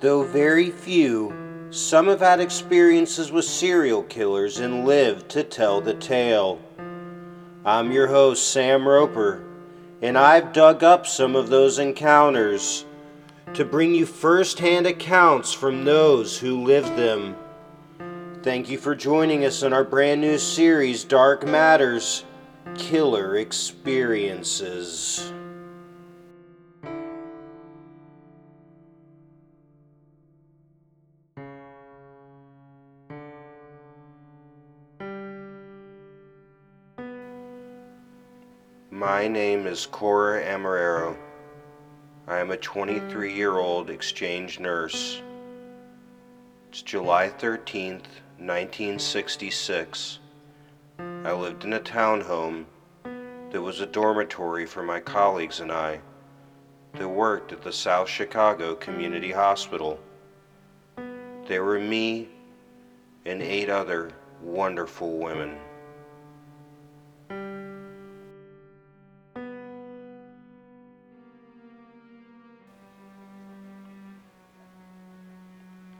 Though very few, some have had experiences with serial killers and lived to tell the tale. I'm your host, Sam Roper, and I've dug up some of those encounters to bring you first hand accounts from those who lived them. Thank you for joining us in our brand new series, Dark Matters Killer Experiences. My name is Cora Amarero. I am a 23 year old exchange nurse. It's July 13th, 1966. I lived in a townhome that was a dormitory for my colleagues and I that worked at the South Chicago Community Hospital. There were me and eight other wonderful women.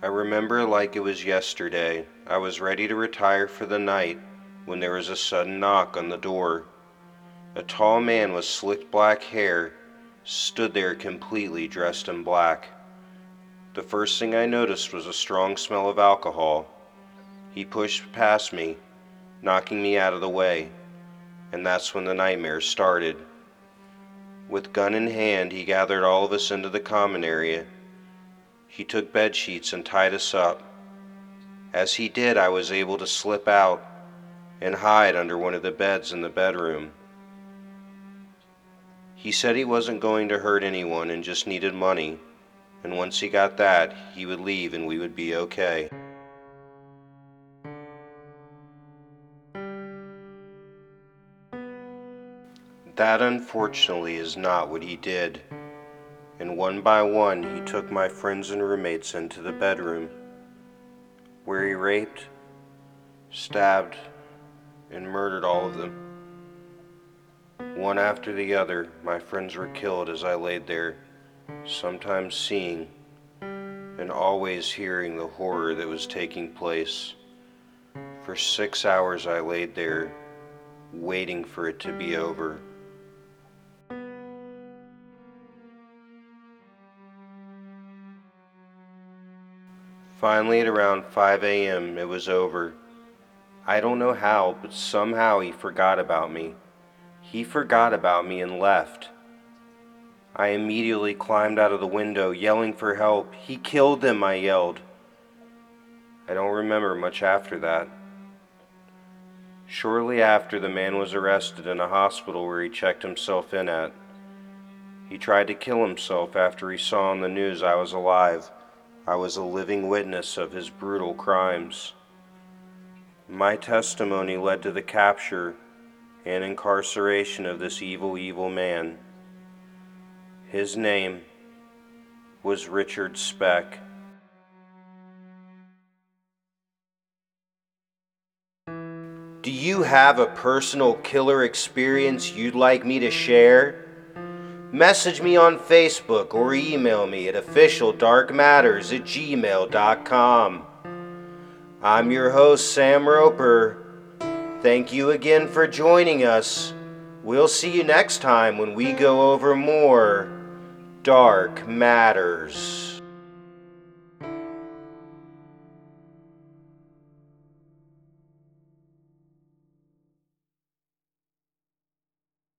I remember like it was yesterday. I was ready to retire for the night when there was a sudden knock on the door. A tall man with slicked black hair stood there completely dressed in black. The first thing I noticed was a strong smell of alcohol. He pushed past me, knocking me out of the way, and that's when the nightmare started. With gun in hand, he gathered all of us into the common area he took bed sheets and tied us up. As he did, I was able to slip out and hide under one of the beds in the bedroom. He said he wasn't going to hurt anyone and just needed money, and once he got that, he would leave and we would be okay. That unfortunately is not what he did and one by one he took my friends and roommates into the bedroom, where he raped, stabbed, and murdered all of them. One after the other, my friends were killed as I laid there, sometimes seeing and always hearing the horror that was taking place. For six hours I laid there, waiting for it to be over. Finally, at around 5 a.m., it was over. I don't know how, but somehow he forgot about me. He forgot about me and left. I immediately climbed out of the window, yelling for help. He killed them, I yelled. I don't remember much after that. Shortly after, the man was arrested in a hospital where he checked himself in at. He tried to kill himself after he saw on the news I was alive. I was a living witness of his brutal crimes. My testimony led to the capture and incarceration of this evil, evil man. His name was Richard Speck. Do you have a personal killer experience you'd like me to share? Message me on Facebook or email me at officialdarkmatters at gmail.com. I'm your host, Sam Roper. Thank you again for joining us. We'll see you next time when we go over more Dark Matters.